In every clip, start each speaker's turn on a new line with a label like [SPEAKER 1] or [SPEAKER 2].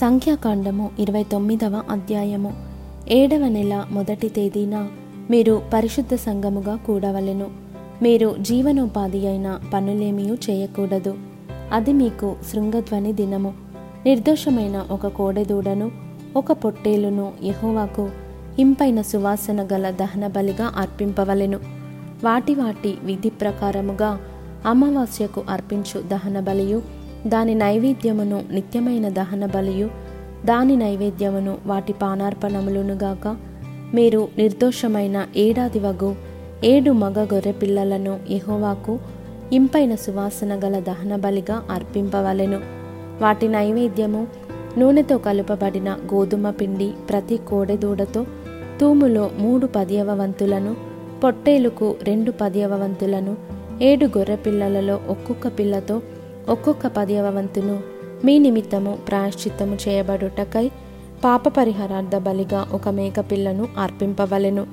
[SPEAKER 1] సంఖ్యాకాండము ఇరవై తొమ్మిదవ అధ్యాయము. ఏడవ నెల మొదటి తేదీన మీరు పరిశుద్ధ సంఘముగా కూడవలెను. మీరు జీవనోపాధి అయిన పనులేమీ చేయకూడదు. అది మీకు శృంగధ్వని దినము. నిర్దోషమైన ఒక కోడెదూడను ఒక పొట్టేలును యహోవాకు ఇంపైన సువాసన గల దహన బలిగా అర్పింపవలెను. వాటి వాటి విధి ప్రకారముగా అమావాస్యకు అర్పించు దహన బలియు దాని నైవేద్యమును నిత్యమైన దహన బలియు దాని నైవేద్యమును వాటి పానార్పణములునుగాక మీరు నిర్దోషమైన ఏడాది వగు ఏడు మగ గొర్రె పిల్లలను ఎహోవాకు ఇంపైన సువాసన గల దహన బలిగా అర్పింపవలెను. వాటి నైవేద్యము నూనెతో కలుపబడిన గోధుమ పిండి ప్రతి కోడెదూడతో తూములో మూడు పదియవ వంతులను పొట్టేలుకు రెండు పదియవ వంతులను ఏడు గొర్రె పిల్లలలో ఒక్కొక్క పిల్లతో ఒక్కొక్క పదియవ వంతును మీ నిమిత్తము ప్రాయశ్చిత్తము చేయబడుటకై పాప పరిహారార్థ బలిగా ఒక మేకపిల్లను అర్పింపవలెను.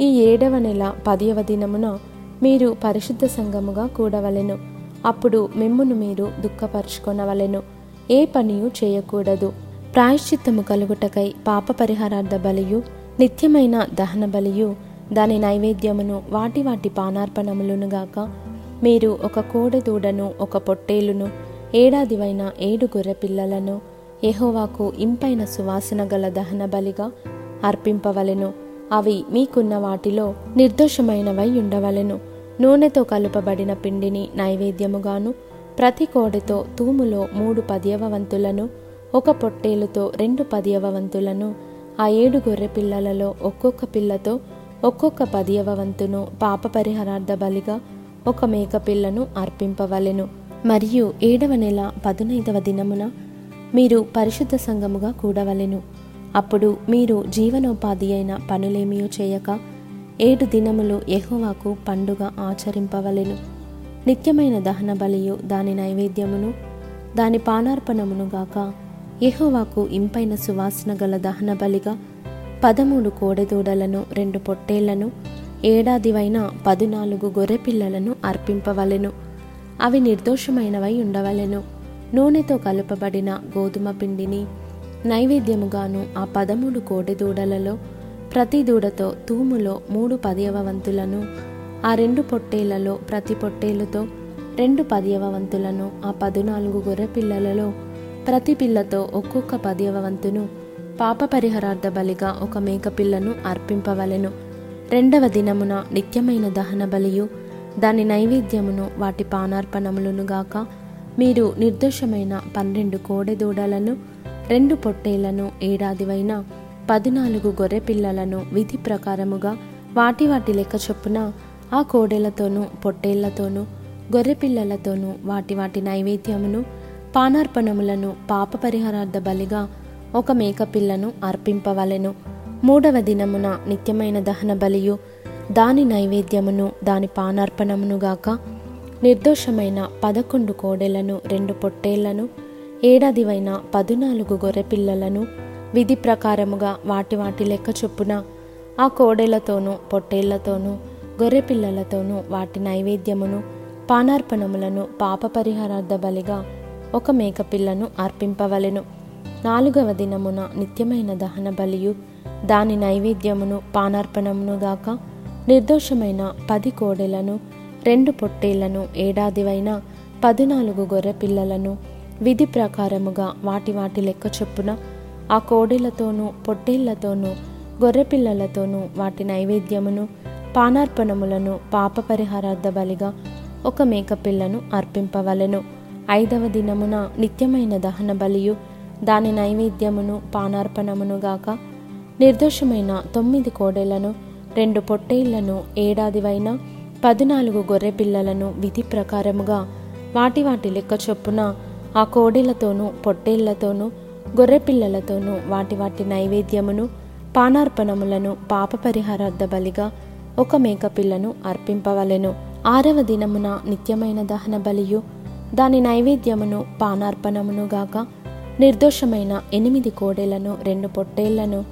[SPEAKER 1] ఈ ఏడవ నెల పదియవ దినమున మీరు పరిశుద్ధ సంఘముగా కూడవలెను. అప్పుడు మిమ్మును మీరు దుఃఖపరుచుకొనవలెను. ఏ పనియు చేయకూడదు. ప్రాయశ్చిత్తము కలుగుటకై పాప పరిహారార్థ బలియు నిత్యమైన దహన బలియు దాని నైవేద్యమును వాటి వాటి పానార్పణములునుగాక మీరు ఒక కోడెదూడను ఒక పొట్టేలును ఏడాదివైన ఏడు గొర్రె పిల్లలను ఎహోవాకు ఇంపైన సువాసన గల దహన బలిగా అర్పింపవలెను. అవి మీకున్న వాటిలో నిర్దోషమైనవై ఉండవలెను. నూనెతో కలుపబడిన పిండిని నైవేద్యముగాను ప్రతి కోడెతో తూములో మూడు పదియవ వంతులను ఒక పొట్టేలుతో రెండు పదియవ వంతులను ఆ ఏడు గొర్రె పిల్లలలో ఒక్కొక్క పిల్లతో ఒక్కొక్క పదియవ వంతును పాప పరిహారార్థ బలిగా ఒక మేకపిల్లను అర్పింపవలెను. మరియు ఏడవ నెల పదునైదవ దినమున మీరు పరిశుద్ధ సంఘముగా కూడవలెను. అప్పుడు మీరు జీవనోపాధి అయిన పనులేమీ చేయక ఏడు దినములు ఎహోవాకు పండుగ ఆచరింపవలెను. నిత్యమైన దహన బలియు దాని నైవేద్యమును దాని పానార్పణమును గాక ఎహోవాకు ఇంపైన సువాసన గల దహన బలిగా పదమూడు కోడెదూడలను రెండు పొట్టేళ్ళను ఏడాదివైన పదునాలుగు గొర్రె పిల్లలను అర్పింపవలెను. అవి నిర్దోషమైనవై ఉండవలెను. నూనెతో కలుపబడిన గోధుమ పిండిని నైవేద్యముగాను ఆ పదమూడు కోడెదూడలలో ప్రతి దూడతో తూములో మూడు పదియవ వంతులను ఆ రెండు పొట్టేళ్ళలో ప్రతి పొట్టేలుతో రెండు పదియవ వంతులను ఆ పదునాలుగు గొర్రె పిల్లలలో ప్రతి పిల్లతో ఒక్కొక్క పదియవ వంతును పాప పరిహారార్థ బలిగా ఒక మేకపిల్లను అర్పింపవలెను. రెండవ దినమున నిత్యమైన దహన బలియు దాని నైవేద్యమును వాటి పానార్పణములను గాక మీరు నిర్దోషమైన పన్నెండు కోడెదూడలను రెండు పొట్టేలను ఏడాదివైన పద్నాలుగు గొర్రె పిల్లలను విధి ప్రకారముగా వాటి వాటి లెక్క చొప్పున ఆ కోడెలతోనూ పొట్టేళ్ళతోనూ గొర్రె పిల్లలతోనూ వాటి వాటి నైవేద్యమును పానార్పణములను పాప పరిహారార్థ బలిగా ఒక మేకపిల్లను అర్పింపవలెను. మూడవ దినమున నిత్యమైన దహన బలియు దాని నైవేద్యమును దాని పానార్పణమును గాక నిర్దోషమైన పదకొండు కోడెలను రెండు పొట్టేళ్ళను ఏడాదివైన పదునాలుగు గొర్రె పిల్లలను విధి ప్రకారముగా వాటి వాటి లెక్క చొప్పున ఆ కోడెలతోనూ పొట్టేళ్ళతోనూ గొర్రె పిల్లలతోనూ వాటి నైవేద్యమును పానార్పణములను పాప పరిహారార్థ బలిగా ఒక మేకపిల్లను అర్పింపవలెను. నాలుగవ దినమున నిత్యమైన దహన బలియు దాని నైవేద్యమును పానార్పణమును గాక నిర్దోషమైన పది కోడెలను రెండు పొట్టేళ్ళను ఏడాదివైన పద్నాలుగు గొర్రె పిల్లలను విధి ప్రకారముగా వాటి వాటి లెక్క చొప్పున ఆ కోడెలతోనూ పొట్టేళ్ళతోనూ గొర్రె పిల్లలతోనూ వాటి నైవేద్యమును పానార్పణములను పాప పరిహారార్థ బలిగా ఒక మేకపిల్లను అర్పింపవలెను. ఐదవ దినమున నిత్యమైన దహన బలియు దాని నైవేద్యమును పానార్పణమును గాక నిర్దోషమైన తొమ్మిది కోడెలను రెండు పొట్టేళ్ళను ఏడాదివైన పద్నాలుగు గొర్రె పిల్లలను విధి ప్రకారముగా వాటి వాటి లెక్క చొప్పున ఆ కోడెలతోనూ పొట్టేళ్ళతోనూ గొర్రె పిల్లలతోనూ వాటి వాటి నైవేద్యమును పానార్పణములను పాప పరిహారార్థ బలిగా ఒక మేక పిల్లను అర్పింపవలెను. ఆరవ దినమున నిత్యమైన దహన బలియు దాని నైవేద్యమును పానార్పణమును గాక నిర్దోషమైన ఎనిమిది కోడెలను రెండు పొట్టేళ్ళను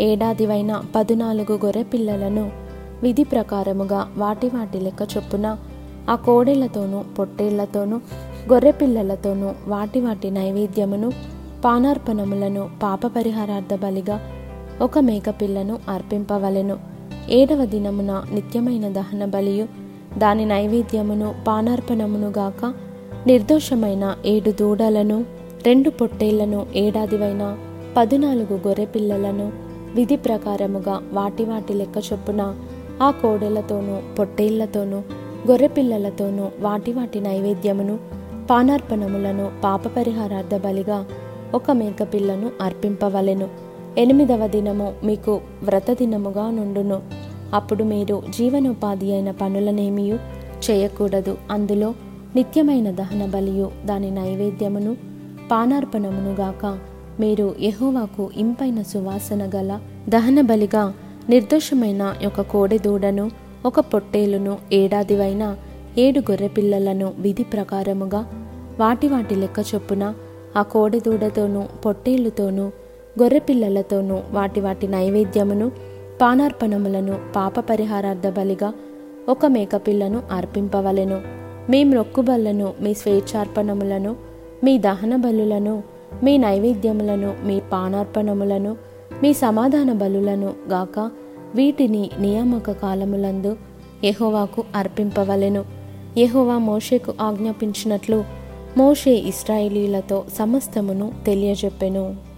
[SPEAKER 1] ఏడాదివైన పదునాలుగు గొర్రె పిల్లలను విధి ప్రకారముగా వాటి వాటి లెక్క చొప్పున ఆ కోడేళ్ళతోనూ పొట్టేళ్ళతోనూ గొర్రె పిల్లలతోనూ వాటి వాటి నైవేద్యమును పానార్పణములను పాప పరిహారార్థ బలిగా ఒక మేకపిల్లను అర్పింపవలెను. ఏడవ దినమున నిత్యమైన దహన బలియు దాని నైవేద్యమును పానార్పణమును గాక నిర్దోషమైన ఏడు దూడలను రెండు పొట్టేళ్ళను ఏడాదివైన పదునాలుగు గొర్రె పిల్లలను విధి ప్రకారముగా వాటి వాటి లెక్క చొప్పున ఆ కోడెలతోనూ పొట్టేళ్ళతోనూ గొర్రె పిల్లలతోనూ వాటి వాటి నైవేద్యమును పానార్పణములను పాప పరిహారార్థ బలిగా ఒక మేకపిల్లను అర్పింపవలెను. ఎనిమిదవ దినము మీకు వ్రత దినముగా నుండును. అప్పుడు మీరు జీవనోపాధి అయిన పనులనేమియు చేయకూడదు. అందులో నిత్యమైన దహన బలియు దాని నైవేద్యమును పానార్పణమును గాక మీరు యహోవాకు ఇంపైన సువాసన గల దహన బలిగా నిర్దోషమైన ఒక కోడెదూడను ఒక పొట్టేలును ఏడాదివైన ఏడు గొర్రె పిల్లలను విధి ప్రకారముగా వాటి వాటి లెక్క చొప్పున ఆ కోడెదూడతోనూ పొట్టేళ్ళతోనూ గొర్రె పిల్లలతోనూ వాటి వాటి నైవేద్యమును పానార్పణములను పాప పరిహారార్థ బలిగా ఒక మేకపిల్లను అర్పింపవలెను. మీ మ్రొక్కుబళ్ళను మీ స్వేచ్ఛార్పణములను మీ దహన బలులను మీ నైవేద్యములను మీ పానార్పణములను మీ సమాధాన బలులను గాక వీటిని నియామక కాలములందు యహోవాకు అర్పింపవలెను. యహోవా మోషేకు ఆజ్ఞాపించినట్లు మోషే ఇస్రాయేలీలతో సమస్తమును తెలియజెప్పెను.